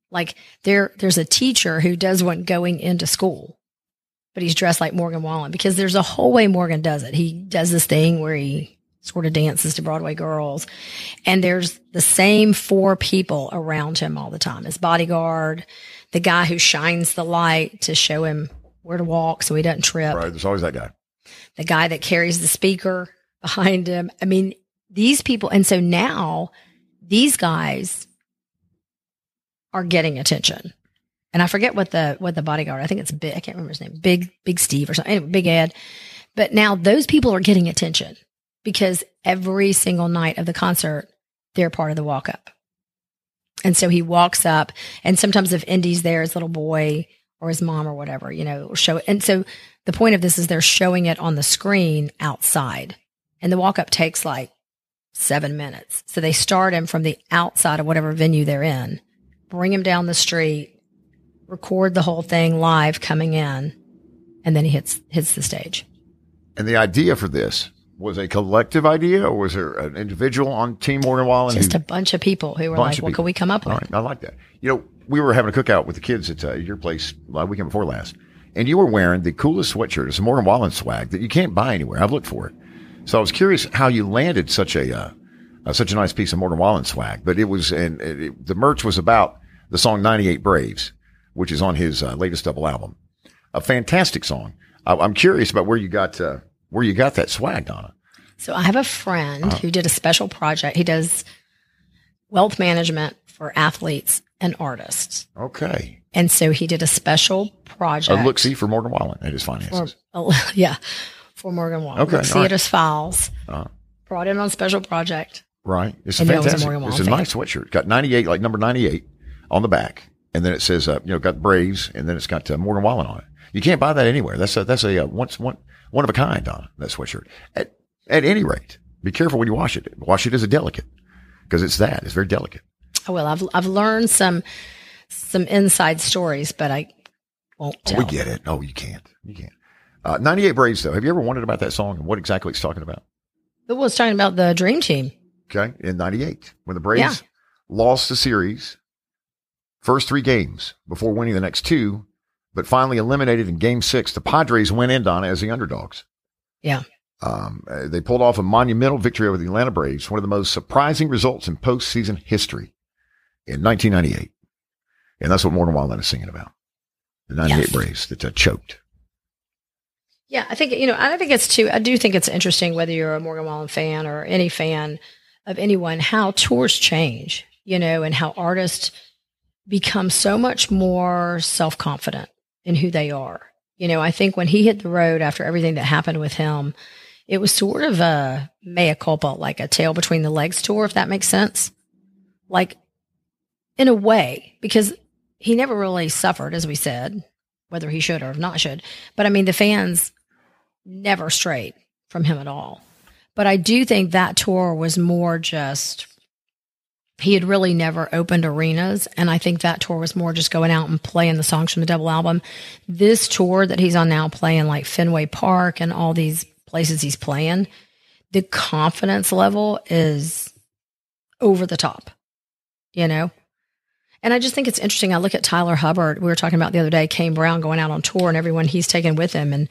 [SPEAKER 2] Like there, there's a teacher who does one going into school but he's dressed like Morgan Wallen because there's a whole way Morgan does it. He does this thing where he sort of dances to Broadway girls and there's the same four people around him all the time. His bodyguard, the guy who shines the light to show him where to walk so he doesn't trip,
[SPEAKER 1] Right. There's always that guy.
[SPEAKER 2] the guy that carries the speaker behind him. I mean, these people, and so now these guys are getting attention and I forget what the what the bodyguard. I think it's big. I can't remember his name. Big Big Steve or something. Anyway, Big Ed. But now those people are getting attention because every single night of the concert, they're part of the walk up. And so he walks up, and sometimes if Indy's there, his little boy or his mom or whatever, you know, show it. And so the point of this is they're showing it on the screen outside, and the walk up takes like seven minutes. So they start him from the outside of whatever venue they're in, bring him down the street, record the whole thing live coming in, and then he hits hits the stage.
[SPEAKER 1] And the idea for this was a collective idea, or was there an individual on Team Morgan Wallen?
[SPEAKER 2] Just
[SPEAKER 1] who,
[SPEAKER 2] a bunch of people who were like, "What can we come up with?"
[SPEAKER 1] Right, I like that. You know, we were having a cookout with the kids at uh, your place uh, weekend before last, and you were wearing the coolest sweatshirt. It's a Morgan Wallen swag that you can't buy anywhere. I've looked for it, so I was curious how you landed such a uh, uh, such a nice piece of Morgan Wallen swag. But it was, and it, it- the merch was about the song "98 Braves," which is on his uh, latest double album. A fantastic song. I, I'm curious about where you got uh, where you got that swag, Donna.
[SPEAKER 2] So I have a friend
[SPEAKER 1] Uh-huh.
[SPEAKER 2] who did a special project. He does wealth management for athletes and artists.
[SPEAKER 1] Okay,
[SPEAKER 2] And so he did a special project.
[SPEAKER 1] a look see for Morgan Wallen and his
[SPEAKER 2] for, oh, yeah, for Morgan Wallen.
[SPEAKER 1] Okay,
[SPEAKER 2] See
[SPEAKER 1] all
[SPEAKER 2] at his files.
[SPEAKER 1] Uh-huh.
[SPEAKER 2] Brought in on special project.
[SPEAKER 1] Right. It's
[SPEAKER 2] I knew it was a
[SPEAKER 1] fantastic.
[SPEAKER 2] Morgan
[SPEAKER 1] it's a
[SPEAKER 2] fan.
[SPEAKER 1] nice sweatshirt. Got 98, like number 98 on the back. And then it says, uh, you know, got Braves and then it's got uh, Morgan Wallen on it. You can't buy that anywhere. That's a, that's a, uh, once, one, one of a kind on that sweatshirt. At, at any rate, be careful when you wash it. Wash it as a delicate because it's that. It's very delicate.
[SPEAKER 2] Oh, well, I've, I've learned some, some inside stories, but I won't
[SPEAKER 1] Oh,
[SPEAKER 2] tell.
[SPEAKER 1] we get it. No, you can't. You can't. Uh, 98 Braves though. Have you ever wondered about that song and what exactly it's talking about?
[SPEAKER 2] It was talking about the dream team.
[SPEAKER 1] Okay. In 98, when the Braves
[SPEAKER 2] Yeah.
[SPEAKER 1] lost the series, first three games before winning the next two, but finally eliminated in game six. The Padres went in, Donna, as the underdogs.
[SPEAKER 2] Yeah.
[SPEAKER 1] Um, uh, they pulled off a monumental victory over the Atlanta Braves, one of the most surprising results in postseason history in 1998. And that's what Morgan Wallen is singing about. The 98
[SPEAKER 2] Yes.
[SPEAKER 1] Braves that uh, choked.
[SPEAKER 2] Yeah, I think you know. I think it's too. I do think it's interesting whether you're a Morgan Wallen fan or any fan of anyone, how tours change, you know, and how artists become so much more self confident in who they are. You know, I think when he hit the road after everything that happened with him, it was sort of a mea culpa, like a tail between the legs tour, if that makes sense. Like, in a way, because he never really suffered, as we said, whether he should or not should. But I mean, the fans never strayed from him at all. But I do think that tour was more just he had really never opened arenas and I think that tour was more just going out and playing the songs from the double album. This tour that he's on now playing like Fenway Park and all these places he's playing, the confidence level is over the top. You know? And I just think it's interesting. I look at Tyler Hubbard. We were talking about the other day, Kane Brown going out on tour and everyone he's taken with him. And,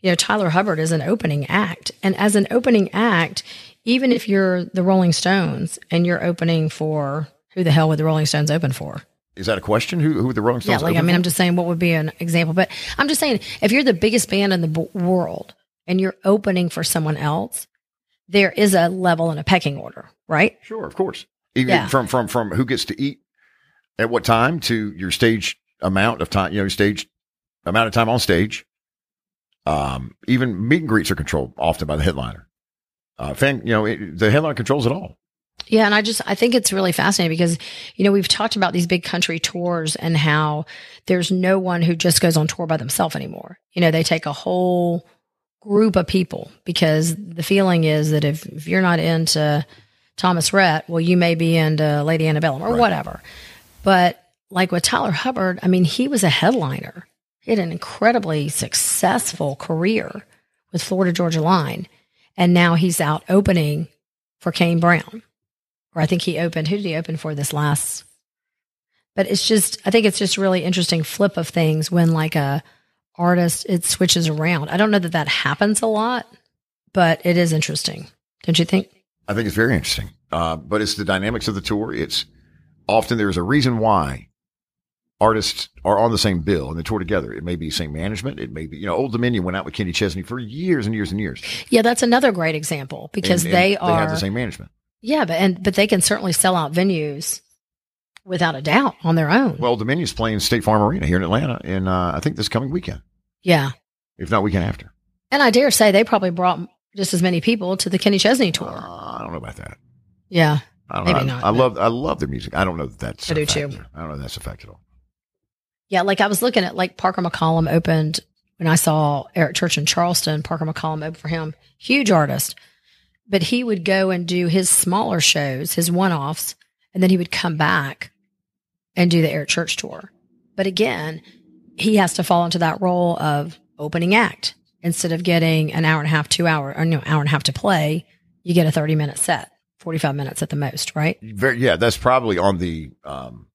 [SPEAKER 2] you know, Tyler Hubbard is an opening act. And as an opening act, even if you're the Rolling Stones and you're opening for who the hell would the Rolling Stones open for?
[SPEAKER 1] Is that a question? Who, who would the Rolling
[SPEAKER 2] Yeah,
[SPEAKER 1] Stones
[SPEAKER 2] like I mean,
[SPEAKER 1] for?
[SPEAKER 2] I'm just saying what would be an example, but I'm just saying if you're the biggest band in the b- world and you're opening for someone else, there is a level and a pecking order, right?
[SPEAKER 1] Sure, of course. Even
[SPEAKER 2] Yeah.
[SPEAKER 1] from from from who gets to eat at what time to your stage amount of time, you know, stage amount of time on stage. Um, even meet and greets are controlled often by the headliner. Uh, fan, you know, it, the headliner controls it all.
[SPEAKER 2] Yeah, and I just I think it's really fascinating because you know we've talked about these big country tours and how there's no one who just goes on tour by themselves anymore. You know, they take a whole group of people because the feeling is that if, if you're not into Thomas Rhett, well, you may be into Lady Antebellum or whatever. But like with Tyler Hubbard, I mean, he was a headliner. He had an incredibly successful career with Florida Georgia Line, and now he's out opening for Kane Brown or I think he opened. Who did he open for this last? But it's just, I think it's just really interesting flip of things when like a artist it switches around. I don't know that that happens a lot, but it is interesting, don't you think?
[SPEAKER 1] I think it's very interesting. Uh, but it's the dynamics of the tour. It's often there's a reason why artists are on the same bill and they tour together. It may be same management. It may be, you know, Old Dominion went out with Kenny Chesney for years and years and years.
[SPEAKER 2] Yeah, that's another great example because
[SPEAKER 1] And- and
[SPEAKER 2] they are
[SPEAKER 1] they have the same management.
[SPEAKER 2] Yeah, but and but they can certainly sell out venues without a doubt on their own.
[SPEAKER 1] Well, Dominion's playing State Farm Arena here in Atlanta, in uh, I think this coming weekend,
[SPEAKER 2] yeah.
[SPEAKER 1] if not weekend after.
[SPEAKER 2] And I dare say they probably brought just as many people to the Kenny Chesney
[SPEAKER 1] Uh,
[SPEAKER 2] tour.
[SPEAKER 1] I don't know about that.
[SPEAKER 2] Yeah.
[SPEAKER 1] I don't
[SPEAKER 2] Maybe
[SPEAKER 1] know. I,
[SPEAKER 2] not,
[SPEAKER 1] I
[SPEAKER 2] but-
[SPEAKER 1] love I love their music. I don't know that that's
[SPEAKER 2] I do too.
[SPEAKER 1] I don't know that's a fact at all.
[SPEAKER 2] Yeah. Like I was looking at like Parker McCollum opened when I saw Eric Church in Charleston. Parker McCollum opened for him. Huge artist. But he would go and do his smaller shows, his one offs, and then he would come back and do the Eric Church tour. But again, he has to fall into that role of opening act instead of getting an hour and a half, two hour, or no, hour and a half to play. You get a 30 minute set, 45 minutes at the most, right?
[SPEAKER 1] Very, yeah, that's probably on the um,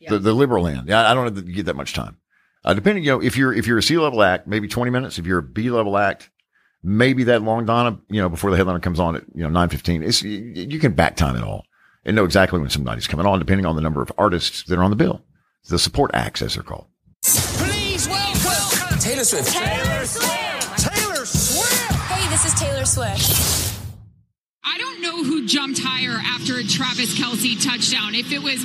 [SPEAKER 2] Yeah.
[SPEAKER 1] the, the liberal end. Yeah, I don't know that get that much time. Uh, depending, you know, if you're if you're a C level act, maybe 20 minutes. If you're a B level act, maybe that long Donna, you know, before the headliner comes on at you know 9:15. It's you, you can back time it all and know exactly when somebody's coming on, depending on the number of artists that are on the bill. The support acts, as they're called.
[SPEAKER 8] Please welcome Taylor Swift. Taylor Swift. Taylor Swift.
[SPEAKER 9] Hey, this is Taylor Swift.
[SPEAKER 3] I don't know who jumped higher after a Travis Kelce touchdown. If it was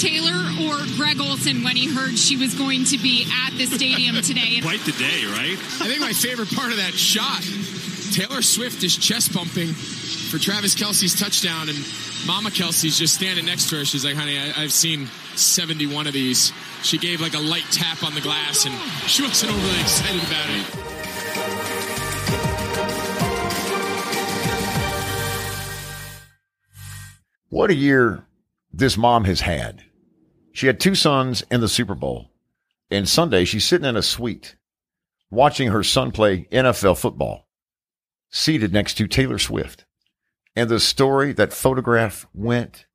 [SPEAKER 3] Taylor or Greg Olsen when he heard she was going to be at the stadium today.
[SPEAKER 8] Quite the day, right? I think my favorite part of that shot, Taylor Swift is chest bumping for Travis Kelce's touchdown, and Mama Kelce's just standing next to her. She's like, honey, I, I've seen 71 of these. She gave like a light tap on the glass, and she wasn't overly excited about it.
[SPEAKER 1] What a year this mom has had. She had two sons in the Super Bowl, and Sunday she's sitting in a suite watching her son play NFL football, seated next to Taylor Swift. And the story, that photograph went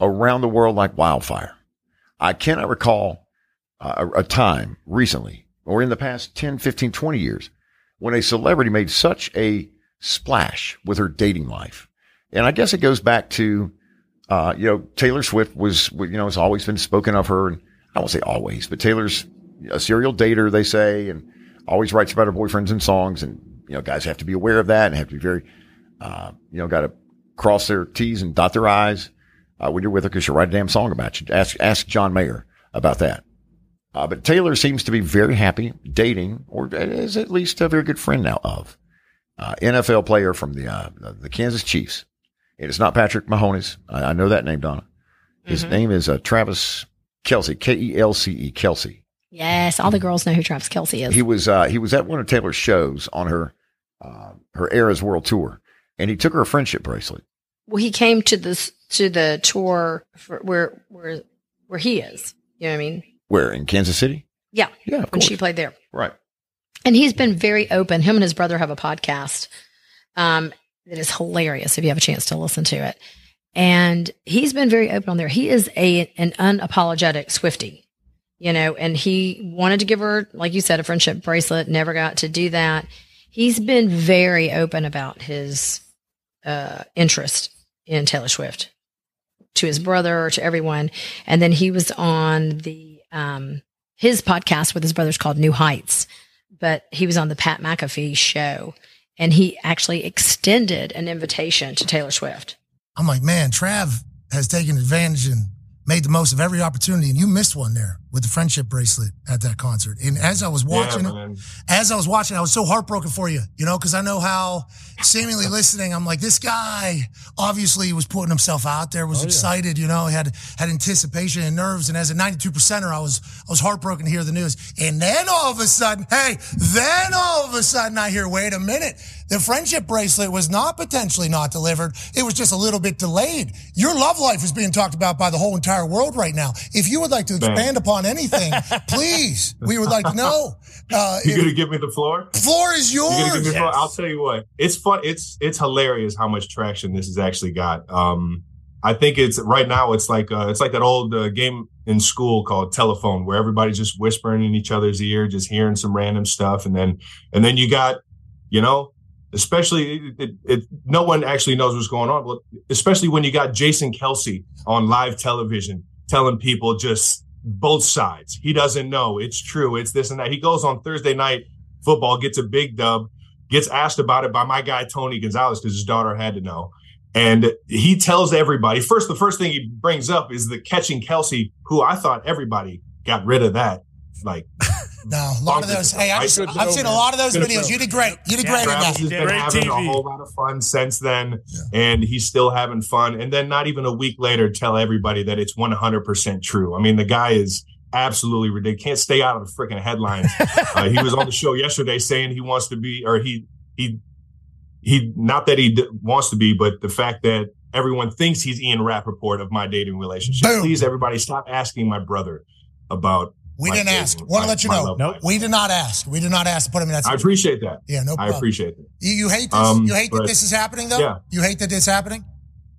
[SPEAKER 1] around the world like wildfire. I cannot recall uh, a, a time recently or in the past 10, 15, 20 years when a celebrity made such a splash with her dating life. And I guess it goes back to uh, you know, Taylor Swift was, you know, has always been spoken of her. And I won't say always, but Taylor's a serial dater, they say, and always writes about her boyfriends in songs. And, you know, guys have to be aware of that and have to be very, uh, you know, got to cross their T's and dot their I's uh, when you're with her because she'll write a damn song about you. Ask, ask John Mayer about that. Uh, but Taylor seems to be very happy dating, or is at least a very good friend now of uh, NFL player from the uh, the Kansas Chiefs. And it's not Patrick Mahomes. I, I know that name, Donna. His name is uh, Travis Kelce, K E L C E, Kelce.
[SPEAKER 2] Yes. All the girls know who Travis Kelce is.
[SPEAKER 1] He was uh, he was at one of Taylor's shows on her uh, her Eras World Tour, and he took her a friendship bracelet.
[SPEAKER 2] well, he came to this to the tour for where where where he is. You know what I mean?
[SPEAKER 1] Where in Kansas City?
[SPEAKER 2] Yeah.
[SPEAKER 1] Yeah, of
[SPEAKER 2] When
[SPEAKER 1] course.
[SPEAKER 2] she played there.
[SPEAKER 1] right.
[SPEAKER 2] And he's been very open. Him and his brother have a podcast um, that is hilarious if you have a chance to listen to it. And he's been very open on there. He is a an unapologetic Swiftie, you know, and he wanted to give her, like you said, a friendship bracelet, never got to do that. He's been very open about his uh, interest in Taylor Swift to his brother, to everyone. And then he was on the um, his podcast with his brothers called New Heights, but he was on the Pat McAfee show, and he actually extended an invitation to Taylor Swift.
[SPEAKER 10] I'm like, man, Trav has taken advantage and made the most of every opportunity, and you missed one there with the friendship bracelet at that concert. And as I was watching it, as I was watching, I was so heartbroken for you, you know, because I know how seemingly listening, I'm like, this guy obviously was putting himself out there, was oh, excited, you know, had had anticipation and nerves. And as a 92 percenter, I was I was heartbroken to hear the news. And then all of a sudden, hey, then all of a sudden I hear, wait a minute, the friendship bracelet was not potentially not delivered. It was just a little bit delayed. Your love life is being talked about by the whole entire world right now. If you would like to expand upon anything, please, we would like to know. Uh,
[SPEAKER 11] You
[SPEAKER 10] if-
[SPEAKER 11] gonna give me the floor?
[SPEAKER 10] floor is
[SPEAKER 11] You
[SPEAKER 10] yours.
[SPEAKER 11] gonna give me the floor? I'll tell you what. It's fun. It's it's hilarious how much traction this has actually got. Um, I think it's right now. It's like uh, it's like that old uh, game in school called telephone, where everybody's just whispering in each other's ear, just hearing some random stuff, and then and then you got, you know, especially it, it, no one actually knows what's going on. But especially when you got Jason Kelce on live television telling people just both sides. He doesn't know. It's true. It's this and that. He goes on Thursday night football, gets a big dub, gets asked about it by my guy Tony Gonzalez because his daughter had to know. And he tells everybody first, the first thing he brings up is the catching Kelce, who I thought everybody got rid of that. Like,
[SPEAKER 10] no, a lot of those. Hey, I've, I've seen a lot of those videos. You did great. You did great
[SPEAKER 11] Travis
[SPEAKER 10] in
[SPEAKER 11] has been
[SPEAKER 10] that.
[SPEAKER 11] having a whole lot of fun since then, and he's still having fun. And then not even a week later, tell everybody that it's 100% true. I mean, the guy is absolutely ridiculous. Can't stay out of the freaking headlines. uh, he was on the show yesterday saying he wants to be, or he he he. Not that he d- wants to be, but the fact that everyone thinks he's Ian Rapoport of my dating relationship.
[SPEAKER 10] Boom.
[SPEAKER 11] Please, everybody, stop asking my brother about.
[SPEAKER 10] We didn't
[SPEAKER 11] dating-
[SPEAKER 10] ask. Want to let you know.
[SPEAKER 11] love life.
[SPEAKER 10] We did not ask. We did not ask to put him in that.
[SPEAKER 11] I appreciate that.
[SPEAKER 10] Yeah, no
[SPEAKER 11] I appreciate that.
[SPEAKER 10] You, you hate this?
[SPEAKER 11] Um,
[SPEAKER 10] you hate that this is happening, though?
[SPEAKER 11] Yeah.
[SPEAKER 10] You hate that this is happening?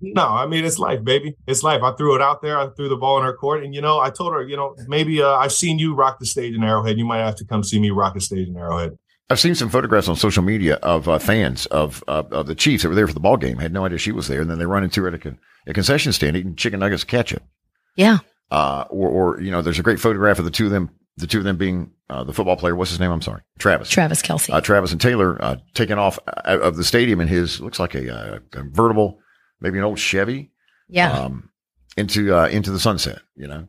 [SPEAKER 11] No, I mean it's life, baby. It's life. I threw it out there. I threw the ball in her court, and you know, I told her, you know, maybe uh, I've seen you rock the stage in Arrowhead. You might have to come see me rock the stage in Arrowhead.
[SPEAKER 1] I've seen some photographs on social media of uh, fans of, of of the Chiefs that were there for the ball game. Had no idea she was there, and then they run into her at a, con- a concession stand eating chicken nuggets ketchup.
[SPEAKER 2] Yeah.
[SPEAKER 1] Uh, or, or you know, there's a great photograph of the two of them. The two of them being uh, the football player. What's his name? I'm sorry, Travis.
[SPEAKER 2] Travis Kelce.
[SPEAKER 1] Uh, Travis and Taylor uh, taking off of the stadium in his looks like a, uh convertible, maybe an old Chevy.
[SPEAKER 2] Yeah.
[SPEAKER 1] Um, into uh, into the sunset. You know.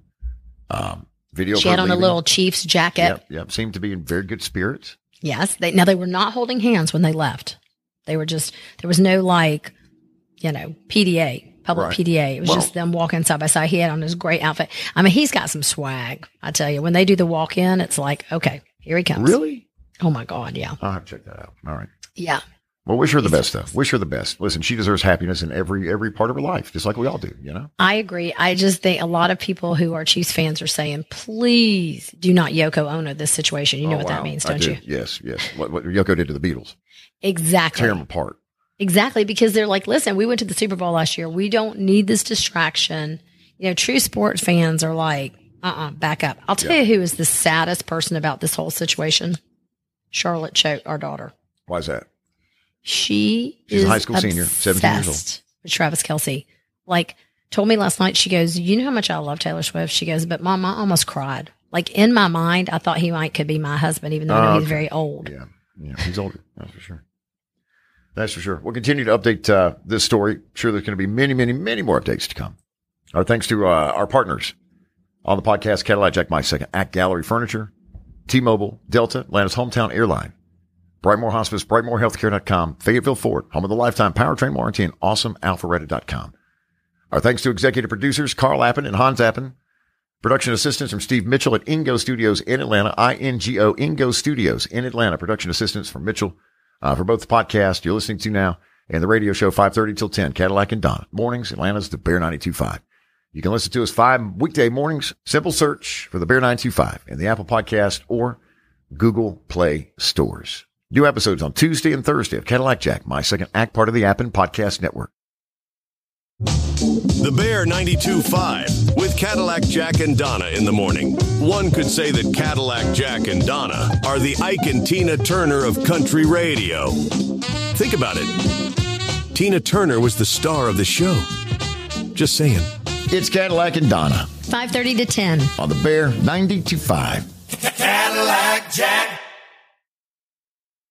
[SPEAKER 1] Um, video.
[SPEAKER 2] she had on a little Chiefs jacket.
[SPEAKER 1] Yep, yep. Seemed to be in very good spirits.
[SPEAKER 2] Yes. They, now they were not holding hands when they left. They were just, there was no like, you know, PDA, public
[SPEAKER 1] Right.
[SPEAKER 2] PDA. It was
[SPEAKER 1] Well-
[SPEAKER 2] just them walking side by side. He had on his great outfit. I mean, he's got some swag. I tell you, when they do the walk in, it's like, okay, here he comes.
[SPEAKER 1] Really?
[SPEAKER 2] Oh my God. Yeah.
[SPEAKER 1] I'll have to check that out. All right.
[SPEAKER 2] Yeah.
[SPEAKER 1] Well, wish her the best, though. Wish her the best. Listen, she deserves happiness in every every part of her life, just like we all do. You know.
[SPEAKER 2] I agree. I just think a lot of people who are Chiefs fans are saying, please do not Yoko Ono this situation. You know
[SPEAKER 1] Oh,
[SPEAKER 2] what
[SPEAKER 1] wow.
[SPEAKER 2] that means, don't
[SPEAKER 1] do.
[SPEAKER 2] you?
[SPEAKER 1] Yes, yes. What, what Yoko did to the Beatles,
[SPEAKER 2] Exactly.
[SPEAKER 1] tear them apart.
[SPEAKER 2] Exactly, because they're like, listen, we went to the Super Bowl last year. We don't need this distraction. You know, true sports fans are like, uh uh back up. I'll tell
[SPEAKER 1] Yeah.
[SPEAKER 2] you who is the saddest person about this whole situation Charlotte Choate, our daughter.
[SPEAKER 1] Why is that?
[SPEAKER 2] She
[SPEAKER 1] She's a high school senior, 17 years old.
[SPEAKER 2] With Travis Kelce. Like, told me last night, she goes, You know how much I love Taylor Swift? She goes, But mom, I almost cried. Like, in my mind, I thought he might could be my husband, even though I know
[SPEAKER 1] Oh,
[SPEAKER 2] he's
[SPEAKER 1] okay.
[SPEAKER 2] very old.
[SPEAKER 1] Yeah, yeah. He's older. That's for sure. That's for sure. We'll continue to update uh, this story. Sure, there's going to be many, many, many more updates to come. Our thanks to uh, our partners on the podcast: Cadillac Jack My Second Act Gallery Furniture, T-Mobile, Delta, Atlanta's hometown airline, Brightmore Hospice, BrightmoreHealthcare.com, Fayetteville Ford, home of the lifetime powertrain warranty, and AwesomeAlpharetta.com. Our thanks to executive producers Carl Appen and Hans Appen. Production assistance from Steve Mitchell at Ingo Studios in Atlanta, I-N-G-O, Ingo Studios in Atlanta. Production assistance from Mitchell uh, for both the podcast you're listening to now and the radio show 5.30 till 10, Cadillac and Donna. Mornings, Atlanta's The Bear 92.5. You can listen to us five weekday mornings. Simple search for The Bear 925 in the Apple Podcast or Google Play stores. New episodes on Tuesday and Thursday of Cadillac Jack, my second act part of the app and Podcast Network.
[SPEAKER 5] The Bear 92.5 with Cadillac Jack and Donna in the morning. One could say that Cadillac Jack and Donna are the Ike and Tina Turner of country radio. Think about it. Tina Turner was the star of the show. Just saying.
[SPEAKER 1] It's Cadillac and Donna
[SPEAKER 2] 5.30 to 10.
[SPEAKER 1] on the Bear 92.5.
[SPEAKER 7] Cadillac Jack